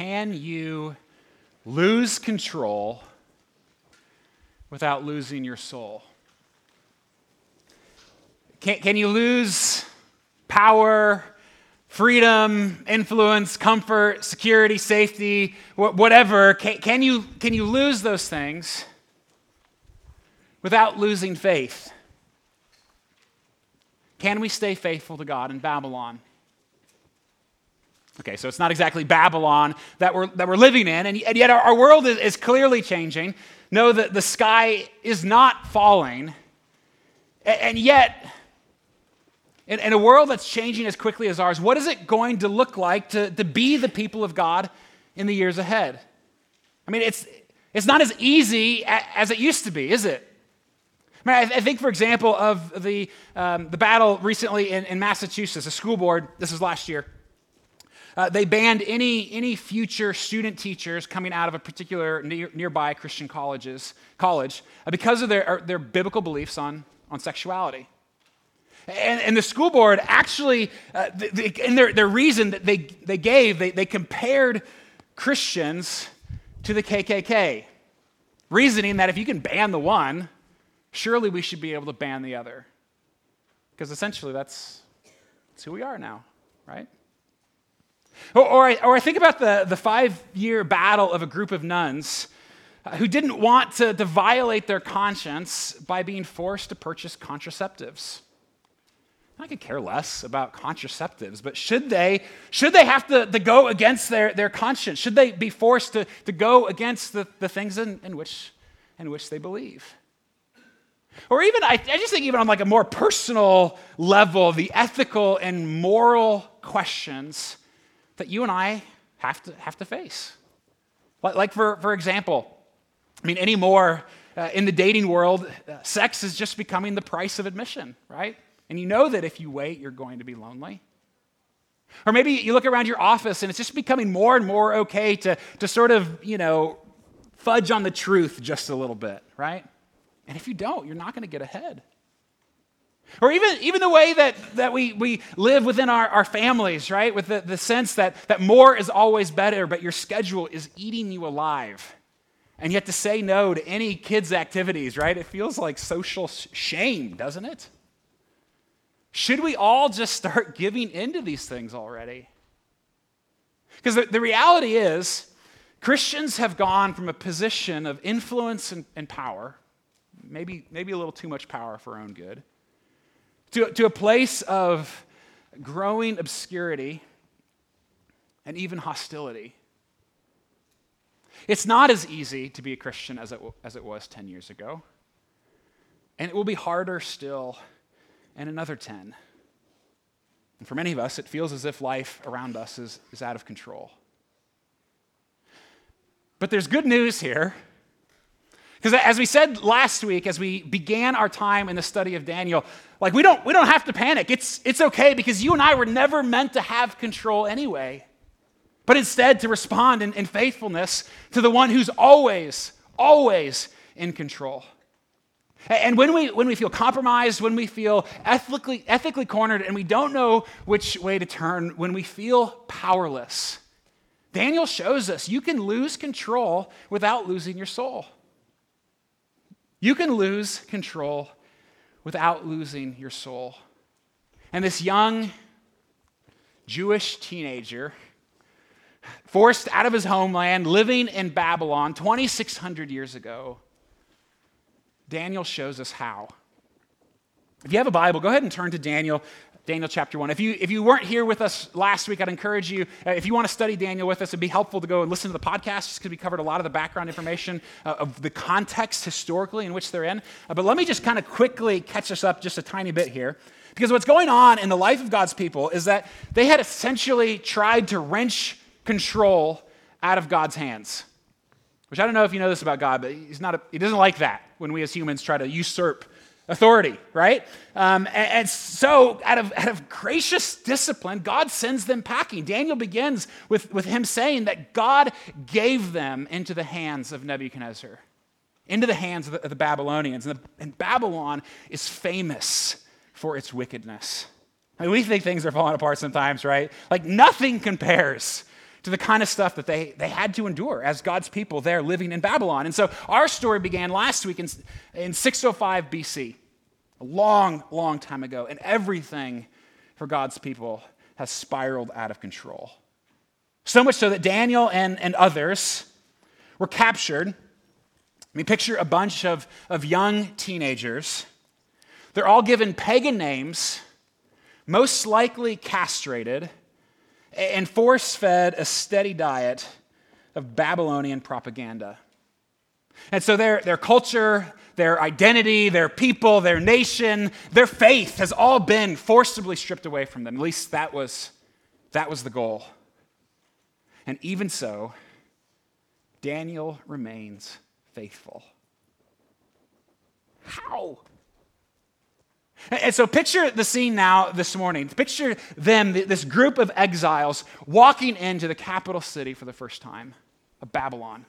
can you lose control without losing your soul? Can, can you lose power, freedom, influence, comfort, security, safety, whatever? Can, can, you, can you lose those things without losing faith? Can we stay faithful to God in Babylon? Okay, so it's not exactly Babylon that we're, that we're living in, and, yet our, our world is, is, clearly changing. No, that the sky is not falling, and, and yet, in, in, a world that's changing as quickly as ours, what is it going to look like to, to be the people of God in the years ahead? I mean, it's, it's not as easy as it used to be, is it? I, mean, I think, for example, of the, um, the battle recently in, in Massachusetts, a school board, this was last year uh, they banned any, any future student teachers coming out of a particular near, nearby Christian colleges, college uh, because of their, their biblical beliefs on, on sexuality. And, and the school board actually, uh, in their, their reason that they, they gave, they, they compared Christians to the KKK, reasoning that if you can ban the one, surely we should be able to ban the other. Because essentially, that's, that's who we are now, right? Or, or, I, or I think about the, the five year battle of a group of nuns uh, who didn't want to, to violate their conscience by being forced to purchase contraceptives. I could care less about contraceptives, but should they, should they have to, to go against their, their conscience? Should they be forced to, to go against the, the things in, in, which, in which they believe? Or even, I, I just think, even on like a more personal level, the ethical and moral questions that you and I have to, have to face. Like, for, for example, I mean, anymore uh, in the dating world, uh, sex is just becoming the price of admission, right? And you know that if you wait, you're going to be lonely. Or maybe you look around your office and it's just becoming more and more okay to, to sort of, you know, fudge on the truth just a little bit, right? And if you don't, you're not going to get ahead. Or even, even the way that, that we, we live within our, our families, right? With the, the sense that, that more is always better, but your schedule is eating you alive. And yet to say no to any kids' activities, right? It feels like social shame, doesn't it? Should we all just start giving into these things already? Because the, the reality is, Christians have gone from a position of influence and, and power, maybe, maybe a little too much power for our own good, to, to a place of growing obscurity and even hostility. It's not as easy to be a Christian as it, as it was 10 years ago. And it will be harder still in another 10. And for many of us, it feels as if life around us is, is out of control. But there's good news here because as we said last week, as we began our time in the study of Daniel, like we don't, we don't have to panic. It's, it's okay because you and I were never meant to have control anyway, but instead to respond in, in faithfulness to the one who's always, always in control. And when we, when we feel compromised, when we feel ethically, ethically cornered, and we don't know which way to turn, when we feel powerless, Daniel shows us you can lose control without losing your soul. You can lose control without losing your soul. And this young Jewish teenager, forced out of his homeland, living in Babylon 2,600 years ago, Daniel shows us how. If you have a Bible, go ahead and turn to Daniel Daniel chapter 1. If you, if you weren't here with us last week, I'd encourage you, uh, if you want to study Daniel with us, it'd be helpful to go and listen to the podcast just because we covered a lot of the background information uh, of the context historically in which they're in. Uh, but let me just kind of quickly catch us up just a tiny bit here. Because what's going on in the life of God's people is that they had essentially tried to wrench control out of God's hands. Which I don't know if you know this about God, but he's not a, he doesn't like that when we as humans try to usurp authority, right? Um, and, and, so, out of, out of gracious discipline, God sends them packing. Daniel begins with, with him saying that God gave them into the hands of Nebuchadnezzar, into the hands of the, of the Babylonians. And, the, and Babylon is famous for its wickedness. I mean, we think things are falling apart sometimes, right? Like nothing compares to the kind of stuff that they, they had to endure as God's people there living in Babylon. And so our story began last week in, in 605 BC, a long, long time ago, and everything for God's people has spiraled out of control. So much so that Daniel and, and others were captured. I mean, picture a bunch of, of young teenagers. They're all given pagan names, most likely castrated and force fed a steady diet of Babylonian propaganda. And so their, their culture, their identity, their people, their nation, their faith has all been forcibly stripped away from them. At least that was, that was the goal. And even so, Daniel remains faithful. How? And so picture the scene now this morning. Picture them, this group of exiles, walking into the capital city for the first time Babylon.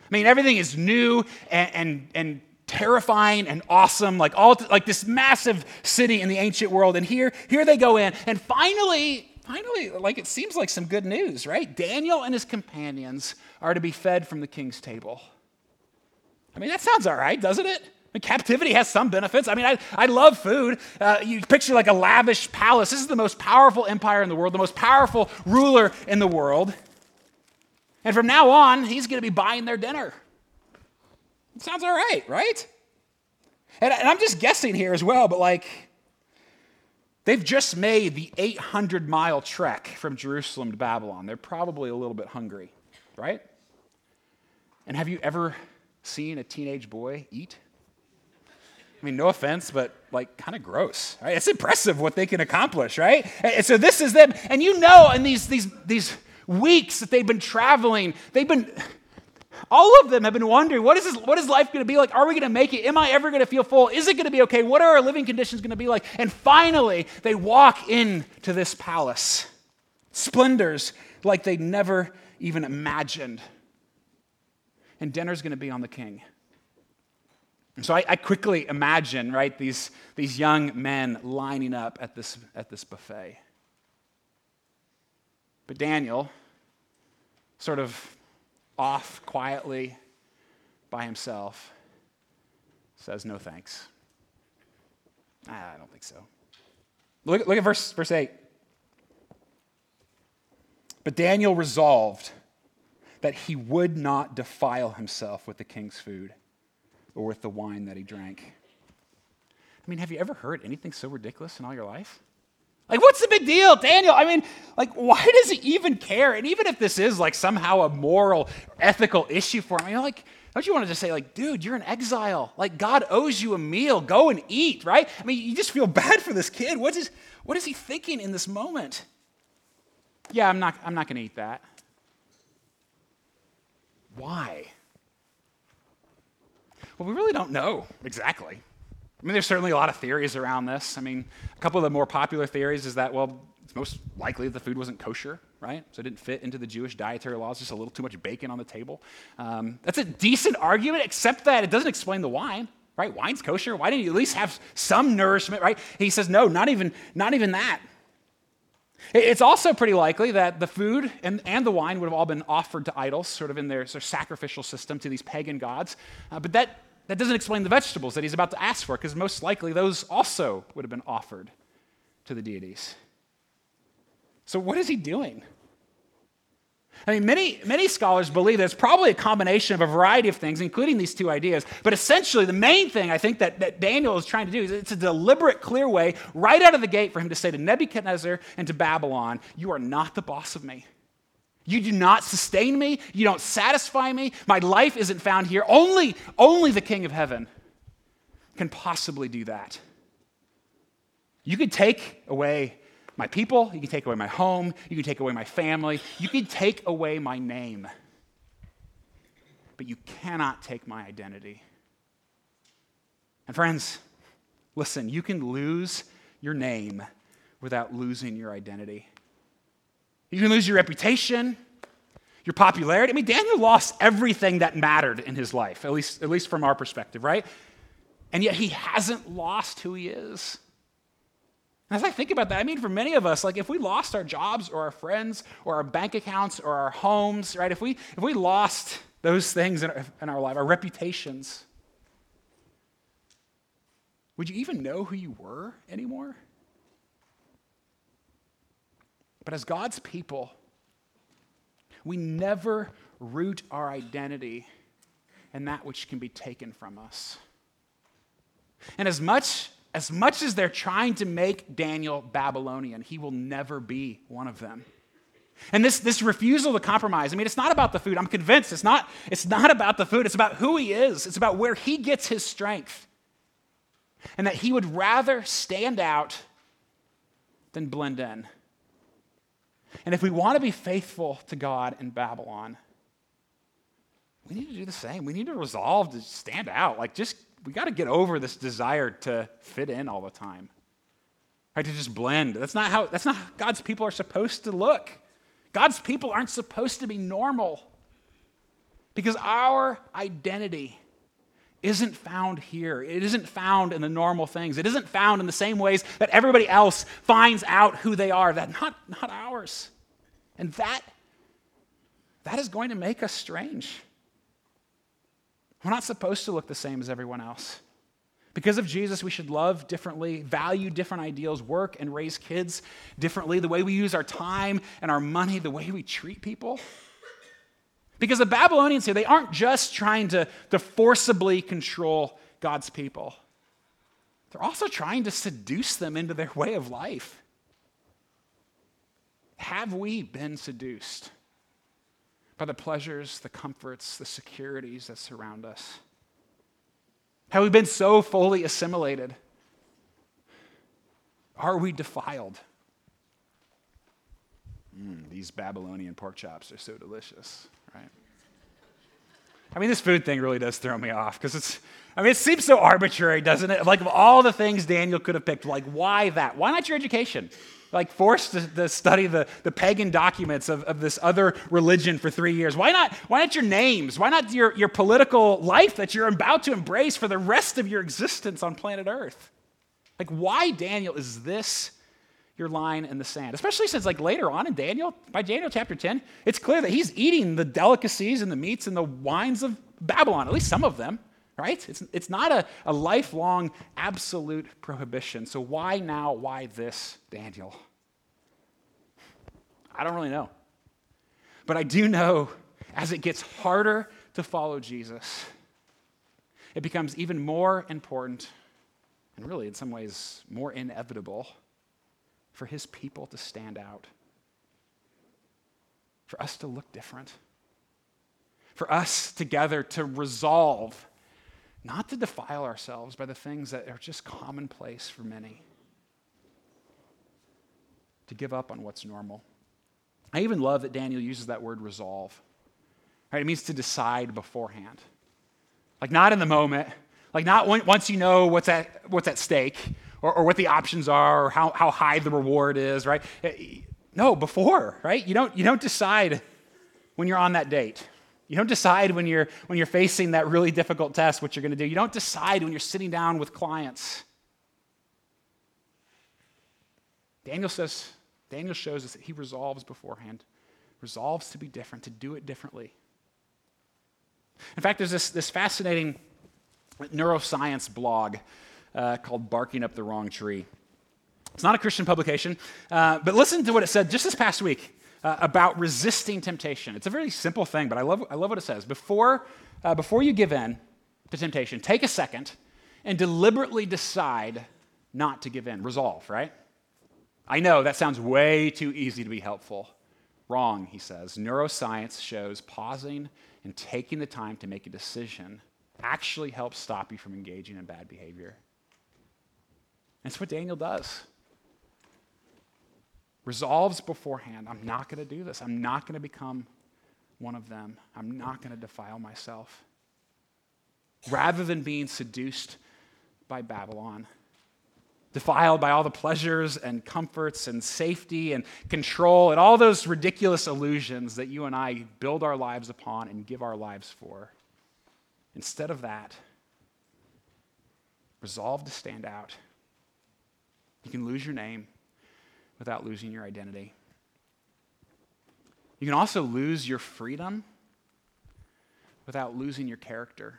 I mean, everything is new and, and, and terrifying and awesome, like all like this massive city in the ancient world. And here, here they go in, and finally, finally, like it seems like some good news, right? Daniel and his companions are to be fed from the king's table. I mean, that sounds all right, doesn't it? Captivity has some benefits. I mean, I, I love food. Uh, you picture like a lavish palace. This is the most powerful empire in the world, the most powerful ruler in the world. And from now on, he's going to be buying their dinner. It sounds all right, right? And, and I'm just guessing here as well, but like, they've just made the 800 mile trek from Jerusalem to Babylon. They're probably a little bit hungry, right? And have you ever seen a teenage boy eat? I mean, no offense, but like kind of gross. Right? It's impressive what they can accomplish, right? And so this is them. And you know, in these, these, these weeks that they've been traveling, they've been, all of them have been wondering, what is, this, what is life going to be like? Are we going to make it? Am I ever going to feel full? Is it going to be okay? What are our living conditions going to be like? And finally, they walk into this palace. Splendors like they never even imagined. And dinner's going to be on the king. And so I, I, quickly imagine, right, these, these young men lining up at this, at this buffet. But Daniel, sort of off quietly by himself, says, No thanks. Ah, I don't think so. Look, look at verse, verse 8. But Daniel resolved that he would not defile himself with the king's food or with the wine that he drank. I mean, have you ever heard anything so ridiculous in all your life? Like, what's the big deal, Daniel? I mean, like, why does he even care? And even if this is like somehow a moral, ethical issue for him, I mean, like, don't you want to just say, like, dude, you're in exile. Like, God owes you a meal. Go and eat, right? I mean, you just feel bad for this kid. What is, what is he thinking in this moment? Yeah, I'm not, I'm not going to eat that. Why? Well, we really don't know exactly. I mean, there's certainly a lot of theories around this. I mean, a couple of the more popular theories is that, well, it's most likely the food wasn't kosher, right? So it didn't fit into the Jewish dietary laws, just a little too much bacon on the table. Um, that's a decent argument, except that it doesn't explain the wine, right? Wine's kosher. Why didn't you at least have some nourishment, right? He says, no, not even, not even that. It's also pretty likely that the food and, and the wine would have all been offered to idols, sort of in their, sort of sacrificial system to these pagan gods. Uh, but that that doesn't explain the vegetables that he's about to ask for, because most likely those also would have been offered to the deities. So, what is he doing? I mean, many, many scholars believe that it's probably a combination of a variety of things, including these two ideas. But essentially, the main thing I think that, that Daniel is trying to do is it's a deliberate, clear way, right out of the gate, for him to say to Nebuchadnezzar and to Babylon, You are not the boss of me. You do not sustain me. You don't satisfy me. My life isn't found here. Only, only the King of Heaven can possibly do that. You could take away my people. You can take away my home. You can take away my family. You can take away my name. But you cannot take my identity. And friends, listen, you can lose your name without losing your identity. You can lose your reputation, your popularity. I mean, Daniel lost everything that mattered in his life, at least, at least from our perspective, right? And yet he hasn't lost who he is. And As I think about that, I mean, for many of us, like if we lost our jobs or our friends or our bank accounts or our homes, right? If we if we lost those things in our, in our life, our reputations, would you even know who you were anymore? But as God's people, we never root our identity in that which can be taken from us. And as much as much as they're trying to make Daniel Babylonian, he will never be one of them. And this, this refusal to compromise, I mean, it's not about the food. I'm convinced it's not, it's not about the food. It's about who he is. It's about where he gets his strength. And that he would rather stand out than blend in. And if we want to be faithful to God in Babylon, we need to do the same. We need to resolve to stand out. Like, just, we got to get over this desire to fit in all the time, right? To just blend. That's not how, that's not how God's people are supposed to look. God's people aren't supposed to be normal because our identity isn't found here. It isn't found in the normal things. It isn't found in the same ways that everybody else finds out who they are. That not, not ours. And that, that is going to make us strange. We're not supposed to look the same as everyone else. Because of Jesus, we should love differently, value different ideals, work and raise kids differently, the way we use our time and our money, the way we treat people. Because the Babylonians here, they aren't just trying to, to forcibly control God's people, they're also trying to seduce them into their way of life. Have we been seduced by the pleasures, the comforts, the securities that surround us? Have we been so fully assimilated? Are we defiled? Mm, these Babylonian pork chops are so delicious right? I mean, this food thing really does throw me off because it's, I mean, it seems so arbitrary, doesn't it? Like, of all the things Daniel could have picked, like, why that? Why not your education? Like, forced to, to study the, the pagan documents of, of this other religion for three years. Why not, why not your names? Why not your, your political life that you're about to embrace for the rest of your existence on planet Earth? Like, why, Daniel, is this your line in the sand. Especially since, like, later on in Daniel, by Daniel chapter 10, it's clear that he's eating the delicacies and the meats and the wines of Babylon, at least some of them, right? It's, it's not a, a lifelong absolute prohibition. So, why now? Why this, Daniel? I don't really know. But I do know as it gets harder to follow Jesus, it becomes even more important and really, in some ways, more inevitable for his people to stand out, for us to look different, for us together to resolve not to defile ourselves by the things that are just commonplace for many, to give up on what's normal. I even love that Daniel uses that word resolve. Right? It means to decide beforehand. Like not in the moment, like not once you know what's at, what's at stake, or, or what the options are or how, how high the reward is, right? Eh, no, before, right? You don't, you don't decide when you're on that date. You don't decide when you're, when you're facing that really difficult test what you're going to do. You don't decide when you're sitting down with clients. Daniel says, Daniel shows us that he resolves beforehand, resolves to be different, to do it differently. In fact, there's this, this fascinating neuroscience blog uh, called Barking Up the Wrong Tree. It's not a Christian publication, uh, but listen to what it said just this past week uh, about resisting temptation. It's a very simple thing, but I love, I love what it says. Before, uh, before you give in to temptation, take a second and deliberately decide not to give in. Resolve, right? I know that sounds way too easy to be helpful. Wrong, he says. Neuroscience shows pausing and taking the time to make a decision actually helps stop you from engaging in bad behavior. That's what Daniel does. Resolves beforehand I'm not going to do this. I'm not going to become one of them. I'm not going to defile myself. Rather than being seduced by Babylon, defiled by all the pleasures and comforts and safety and control and all those ridiculous illusions that you and I build our lives upon and give our lives for. Instead of that, resolve to stand out You can lose your name without losing your identity. You can also lose your freedom without losing your character.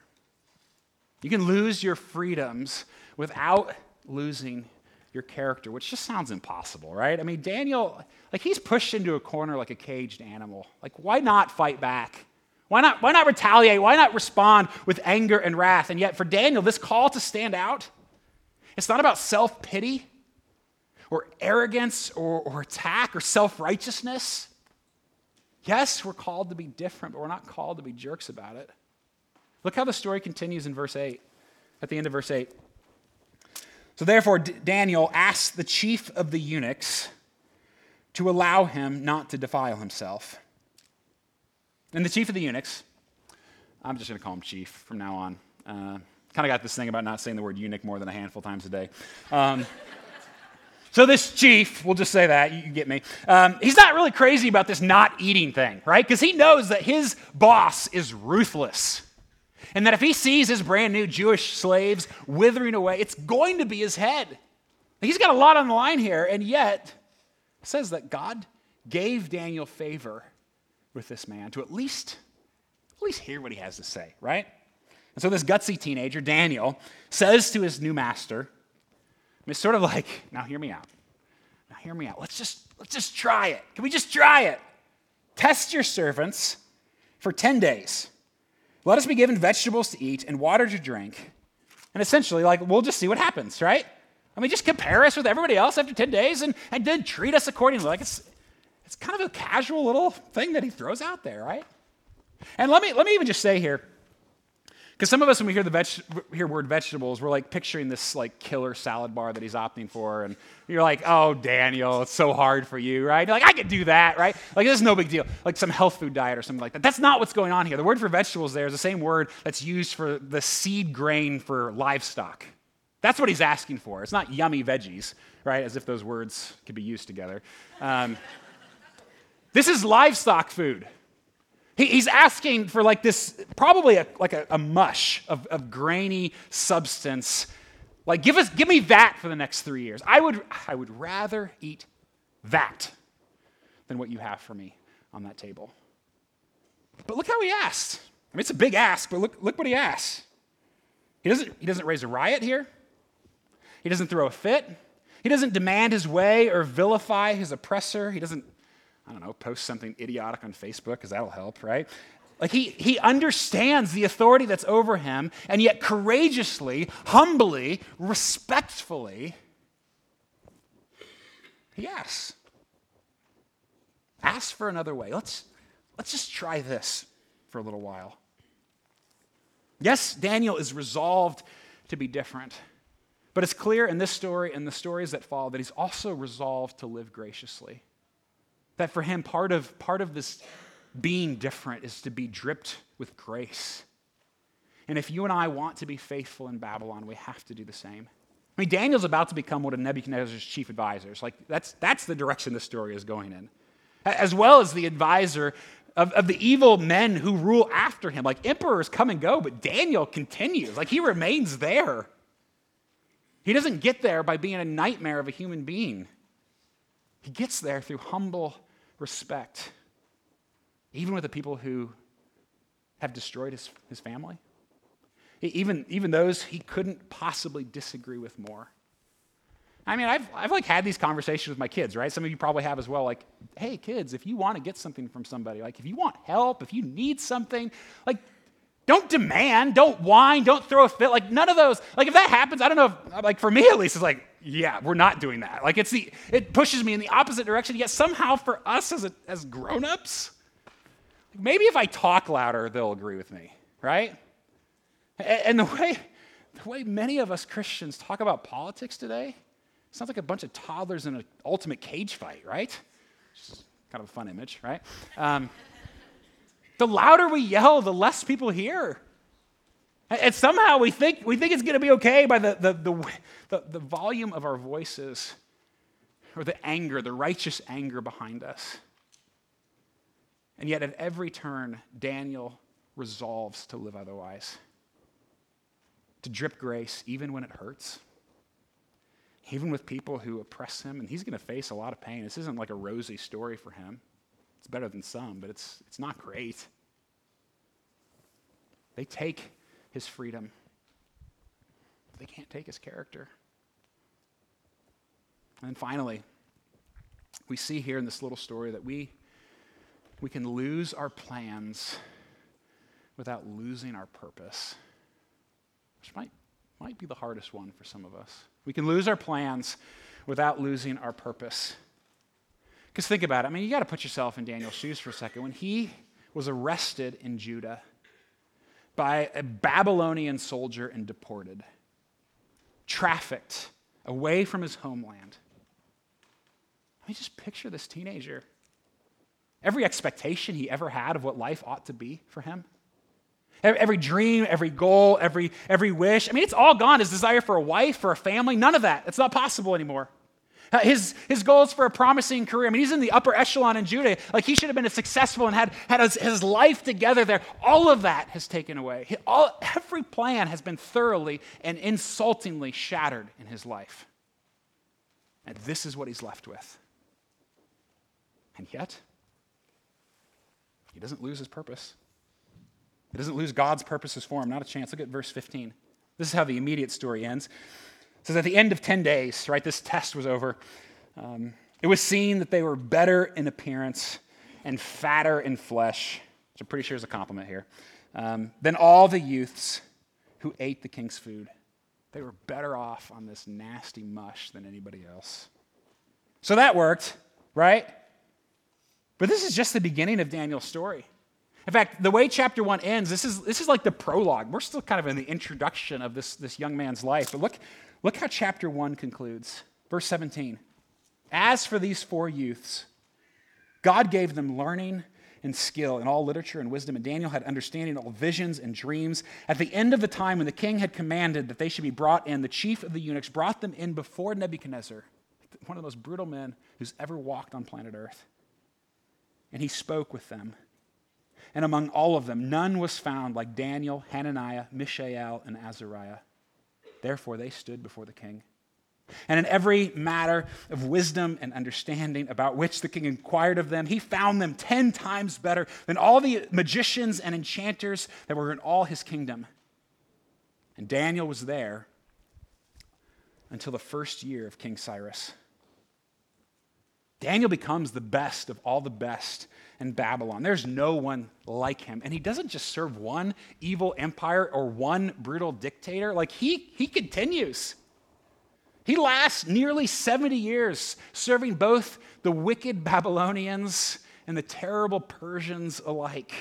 You can lose your freedoms without losing your character, which just sounds impossible, right? I mean, Daniel, like he's pushed into a corner like a caged animal. Like, why not fight back? Why not, why not retaliate? Why not respond with anger and wrath? And yet, for Daniel, this call to stand out, it's not about self pity or arrogance or, or attack or self righteousness. Yes, we're called to be different, but we're not called to be jerks about it. Look how the story continues in verse 8, at the end of verse 8. So therefore, D- Daniel asked the chief of the eunuchs to allow him not to defile himself. And the chief of the eunuchs, I'm just going to call him chief from now on. Uh, kind of got this thing about not saying the word eunuch more than a handful of times a day. Um, so this chief, we'll just say that, you get me. Um, he's not really crazy about this not eating thing, right? Because he knows that his boss is ruthless. And that if he sees his brand new Jewish slaves withering away, it's going to be his head. He's got a lot on the line here, and yet says that God gave Daniel favor with this man to at least, at least hear what he has to say, right? And so this gutsy teenager, Daniel, says to his new master, it's sort of like, now hear me out. Now hear me out. Let's just let's just try it. Can we just try it? Test your servants for 10 days. Let us be given vegetables to eat and water to drink. And essentially, like, we'll just see what happens, right? I mean, just compare us with everybody else after 10 days and, and then treat us accordingly. Like, it's, it's kind of a casual little thing that he throws out there, right? And let me, let me even just say here because some of us, when we hear the veg- hear word vegetables, we're like picturing this like killer salad bar that he's opting for, and you're like, "Oh, Daniel, it's so hard for you, right?" You're like, "I could do that, right?" Like this is no big deal, like some health food diet or something like that. That's not what's going on here. The word for vegetables there is the same word that's used for the seed grain for livestock. That's what he's asking for. It's not yummy veggies, right? As if those words could be used together. Um, this is livestock food. He, he's asking for like this, probably a, like a, a mush of, of grainy substance. Like, give, us, give me that for the next three years. I would, I would rather eat that than what you have for me on that table. But look how he asked. I mean, it's a big ask, but look, look what he asks. He doesn't, he doesn't raise a riot here. He doesn't throw a fit. He doesn't demand his way or vilify his oppressor. He doesn't I don't know, post something idiotic on Facebook because that'll help, right? Like he, he understands the authority that's over him, and yet courageously, humbly, respectfully, he asks. Ask for another way. Let's, let's just try this for a little while. Yes, Daniel is resolved to be different. But it's clear in this story and the stories that follow that he's also resolved to live graciously. That for him, part of, part of this being different is to be dripped with grace. And if you and I want to be faithful in Babylon, we have to do the same. I mean, Daniel's about to become one of Nebuchadnezzar's chief advisors. Like, that's, that's the direction the story is going in. As well as the advisor of, of the evil men who rule after him. Like, emperors come and go, but Daniel continues. Like, he remains there. He doesn't get there by being a nightmare of a human being, he gets there through humble respect, even with the people who have destroyed his, his family. Even, even those he couldn't possibly disagree with more. I mean, I've, I've like had these conversations with my kids, right? Some of you probably have as well. Like, hey, kids, if you want to get something from somebody, like if you want help, if you need something, like don't demand, don't whine, don't throw a fit. Like none of those. Like if that happens, I don't know. If, like for me at least, it's like yeah, we're not doing that. Like it's the it pushes me in the opposite direction. Yet somehow for us as a, as grown-ups, maybe if I talk louder, they'll agree with me, right? And the way the way many of us Christians talk about politics today sounds like a bunch of toddlers in an ultimate cage fight, right? Just kind of a fun image, right? Um, the louder we yell, the less people hear. And somehow we think, we think it's going to be okay by the, the, the, the, the volume of our voices or the anger, the righteous anger behind us. And yet, at every turn, Daniel resolves to live otherwise, to drip grace even when it hurts, even with people who oppress him, and he's going to face a lot of pain. This isn't like a rosy story for him. It's better than some, but it's, it's not great. They take his freedom, they can't take his character. And finally, we see here in this little story that we, we can lose our plans without losing our purpose, which might, might be the hardest one for some of us. We can lose our plans without losing our purpose. Because think about it. I mean, you got to put yourself in Daniel's shoes for a second. When he was arrested in Judah by a Babylonian soldier and deported, trafficked away from his homeland, I mean, just picture this teenager. Every expectation he ever had of what life ought to be for him. Every dream, every goal, every, every wish. I mean, it's all gone. His desire for a wife, for a family, none of that. It's not possible anymore. Uh, his, his goals for a promising career. I mean, he's in the upper echelon in Judah. Like, he should have been successful and had, had his, his life together there. All of that has taken away. All, every plan has been thoroughly and insultingly shattered in his life. And this is what he's left with. And yet, he doesn't lose his purpose. He doesn't lose God's purposes for him. Not a chance. Look at verse 15. This is how the immediate story ends. Says, At the end of 10 days, right, this test was over. Um, it was seen that they were better in appearance and fatter in flesh, which I'm pretty sure is a compliment here, um, than all the youths who ate the king's food. They were better off on this nasty mush than anybody else. So that worked, right? But this is just the beginning of Daniel's story. In fact, the way chapter one ends, this is, this is like the prologue. We're still kind of in the introduction of this, this young man's life. But look, look how chapter one concludes. Verse 17. As for these four youths, God gave them learning and skill in all literature and wisdom, and Daniel had understanding in all visions and dreams. At the end of the time, when the king had commanded that they should be brought in, the chief of the eunuchs brought them in before Nebuchadnezzar, one of the most brutal men who's ever walked on planet Earth and he spoke with them. And among all of them, none was found like Daniel, Hananiah, Mishael, and Azariah. Therefore, they stood before the king. And in every matter of wisdom and understanding about which the king inquired of them, he found them ten times better than all the magicians and enchanters that were in all his kingdom. And Daniel was there until the first year of King Cyrus. Daniel becomes the best of all the best in Babylon. There's no one like him. And he doesn't just serve one evil empire or one brutal dictator, like, he, he continues. He lasts nearly 70 years serving both the wicked Babylonians and the terrible Persians alike.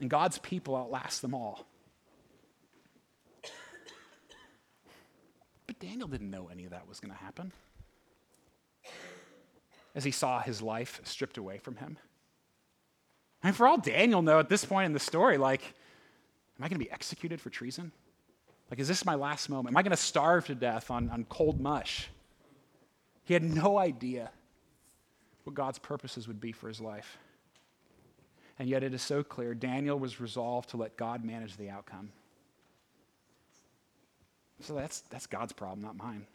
And God's people outlast them all. But Daniel didn't know any of that was going to happen as he saw his life stripped away from him. And for all Daniel know at this point in the story, like, am I going to be executed for treason? Like, is this my last moment? Am I going to starve to death on, on cold mush? He had no idea what God's purposes would be for his life. And yet it is so clear Daniel was resolved to let God manage the outcome. So that's, that's God's problem, not mine.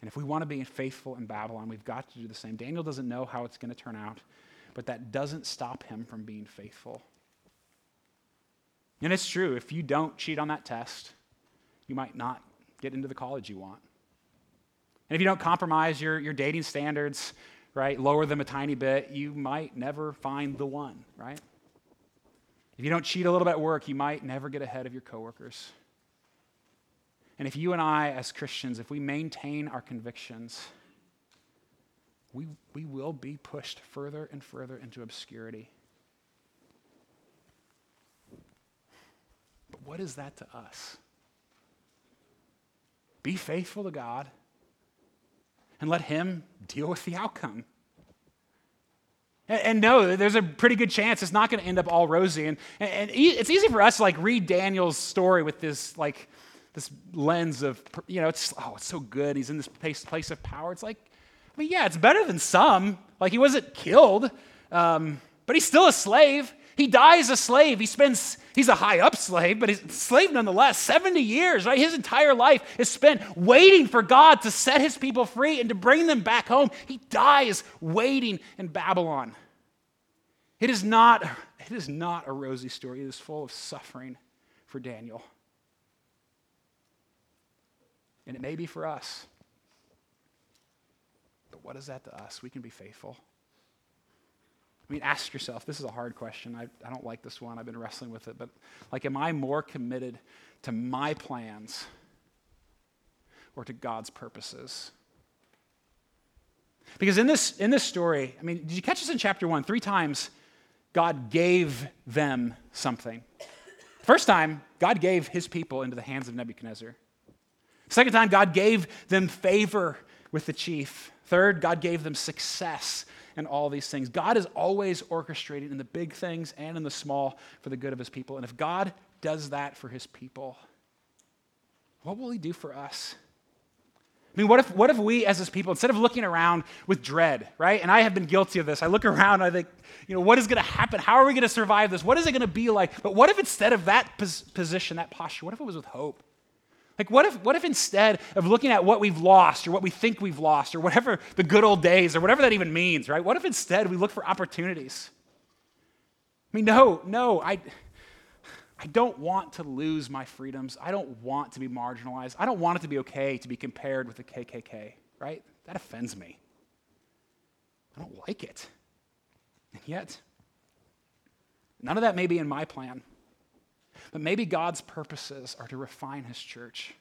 And if we want to be faithful in Babylon, we've got to do the same. Daniel doesn't know how it's going to turn out, but that doesn't stop him from being faithful. And it's true, if you don't cheat on that test, you might not get into the college you want. And if you don't compromise your, your dating standards, right, lower them a tiny bit, you might never find the one, right? If you don't cheat a little bit at work, you might never get ahead of your coworkers. And if you and I, as Christians, if we maintain our convictions, we, we will be pushed further and further into obscurity. But what is that to us? Be faithful to God and let Him deal with the outcome. And, no, there's a pretty good chance it's not going to end up all rosy. And, and it's easy for us to like read Daniel's story with this like this lens of, you know, it's, oh, it's so good. He's in this place, place of power. It's like, I mean, yeah, it's better than some. Like, he wasn't killed, um, but he's still a slave. He dies a slave. He spends, he's a high up slave, but he's a slave nonetheless. 70 years, right? His entire life is spent waiting for God to set his people free and to bring them back home. He dies waiting in Babylon. It is not, it is not a rosy story. It is full of suffering for Daniel. And it may be for us. But what is that to us? We can be faithful. I mean, ask yourself this is a hard question. I, I don't like this one. I've been wrestling with it. But, like, am I more committed to my plans or to God's purposes? Because in this, in this story, I mean, did you catch this in chapter one? Three times, God gave them something. First time, God gave his people into the hands of Nebuchadnezzar. Second time, God gave them favor with the chief. Third, God gave them success in all these things. God is always orchestrating in the big things and in the small for the good of his people. And if God does that for his people, what will he do for us? I mean, what if, what if we as his people, instead of looking around with dread, right? And I have been guilty of this. I look around, I think, you know, what is going to happen? How are we going to survive this? What is it going to be like? But what if instead of that pos- position, that posture, what if it was with hope? Like, what if, what if instead of looking at what we've lost or what we think we've lost or whatever the good old days or whatever that even means, right? What if instead we look for opportunities? I mean, no, no, I, I don't want to lose my freedoms. I don't want to be marginalized. I don't want it to be okay to be compared with the KKK, right? That offends me. I don't like it. And yet, none of that may be in my plan. But maybe God's purposes are to refine his church.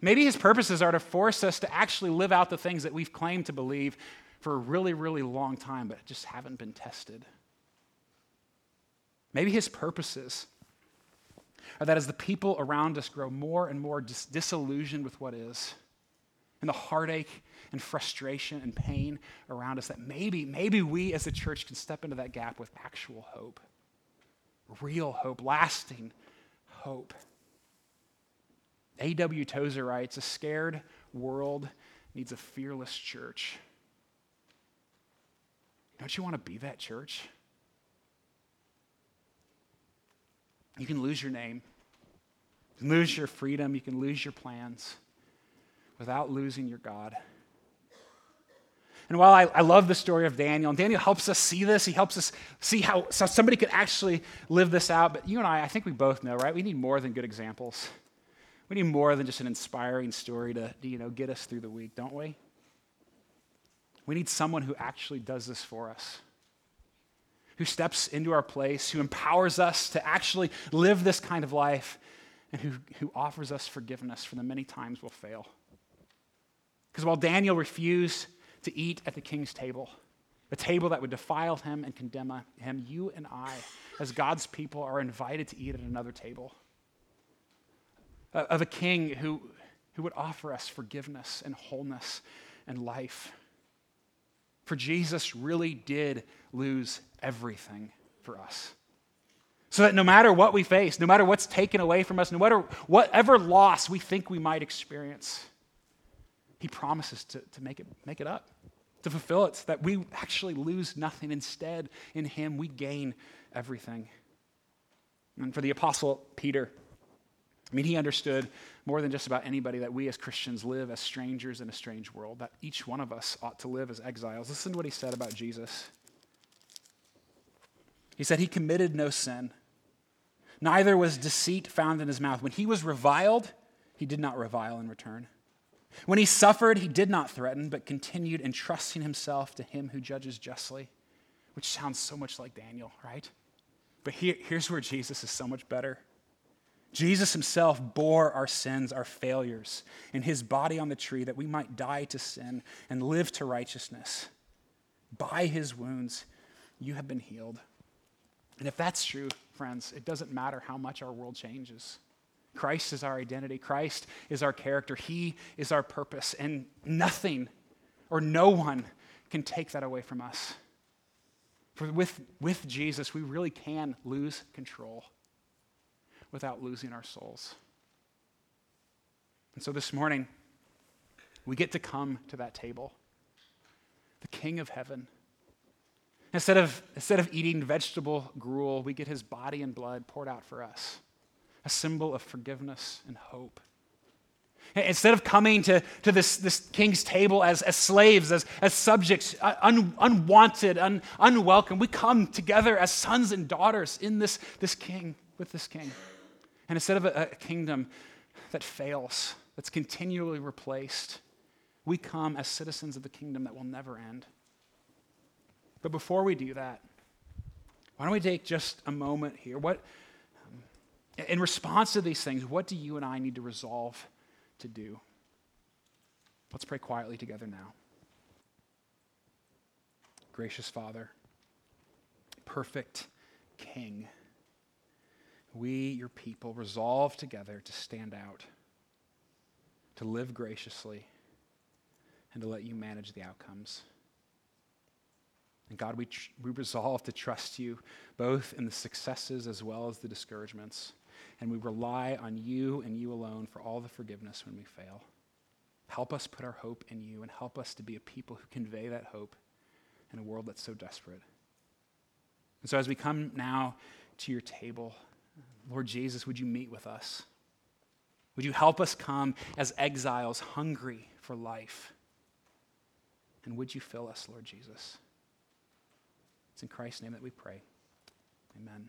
Maybe his purposes are to force us to actually live out the things that we've claimed to believe for a really, really long time, but just haven't been tested. Maybe his purposes are that as the people around us grow more and more dis- disillusioned with what is, and the heartache and frustration and pain around us, that maybe, maybe we as a church can step into that gap with actual hope real hope, lasting hope. A.W. Tozer writes A scared world needs a fearless church. Don't you want to be that church? You can lose your name, you can lose your freedom, you can lose your plans without losing your God. And while I, I, love the story of Daniel, and Daniel helps us see this, he helps us see how so somebody could actually live this out. But you and I, I think we both know, right? We need more than good examples. We need more than just an inspiring story to, you know, get us through the week, don't we? We need someone who actually does this for us, who steps into our place, who empowers us to actually live this kind of life, and who, who offers us forgiveness for the many times we'll fail. Because while Daniel refused to eat at the king's table, a table that would defile him and condemn him. You and I, as God's people, are invited to eat at another table of a king who, who would offer us forgiveness and wholeness and life. For Jesus really did lose everything for us. So that no matter what we face, no matter what's taken away from us, no matter whatever loss we think we might experience, he promises to, to make, it, make it up, to fulfill it, so that we actually lose nothing. Instead, in Him, we gain everything. And for the Apostle Peter, I mean, he understood more than just about anybody that we as Christians live as strangers in a strange world, that each one of us ought to live as exiles. Listen to what he said about Jesus. He said, He committed no sin, neither was deceit found in his mouth. When he was reviled, he did not revile in return. When he suffered, he did not threaten, but continued entrusting himself to him who judges justly, which sounds so much like Daniel, right? But here, here's where Jesus is so much better. Jesus himself bore our sins, our failures, in his body on the tree that we might die to sin and live to righteousness. By his wounds, you have been healed. And if that's true, friends, it doesn't matter how much our world changes. Christ is our identity. Christ is our character. He is our purpose. And nothing or no one can take that away from us. For with, with Jesus, we really can lose control without losing our souls. And so this morning, we get to come to that table. The King of heaven, Instead of, instead of eating vegetable gruel, we get his body and blood poured out for us, a symbol of forgiveness and hope. Instead of coming to, to this, this king's table as, as slaves, as, as subjects, uh, un, unwanted, un, unwelcome, we come together as sons and daughters in this, this king, with this king. And instead of a, a kingdom that fails, that's continually replaced, we come as citizens of the kingdom that will never end. But before we do that, why don't we take just a moment here? What, in response to these things, what do you and I need to resolve to do? Let's pray quietly together now. Gracious Father, perfect King, we, your people, resolve together to stand out, to live graciously, and to let you manage the outcomes. And God, we, tr- we resolve to trust you both in the successes as well as the discouragements. And we rely on you and you alone for all the forgiveness when we fail. Help us put our hope in you and help us to be a people who convey that hope in a world that's so desperate. And so, as we come now to your table, Lord Jesus, would you meet with us? Would you help us come as exiles hungry for life? And would you fill us, Lord Jesus? It's in Christ's name that we pray. Amen.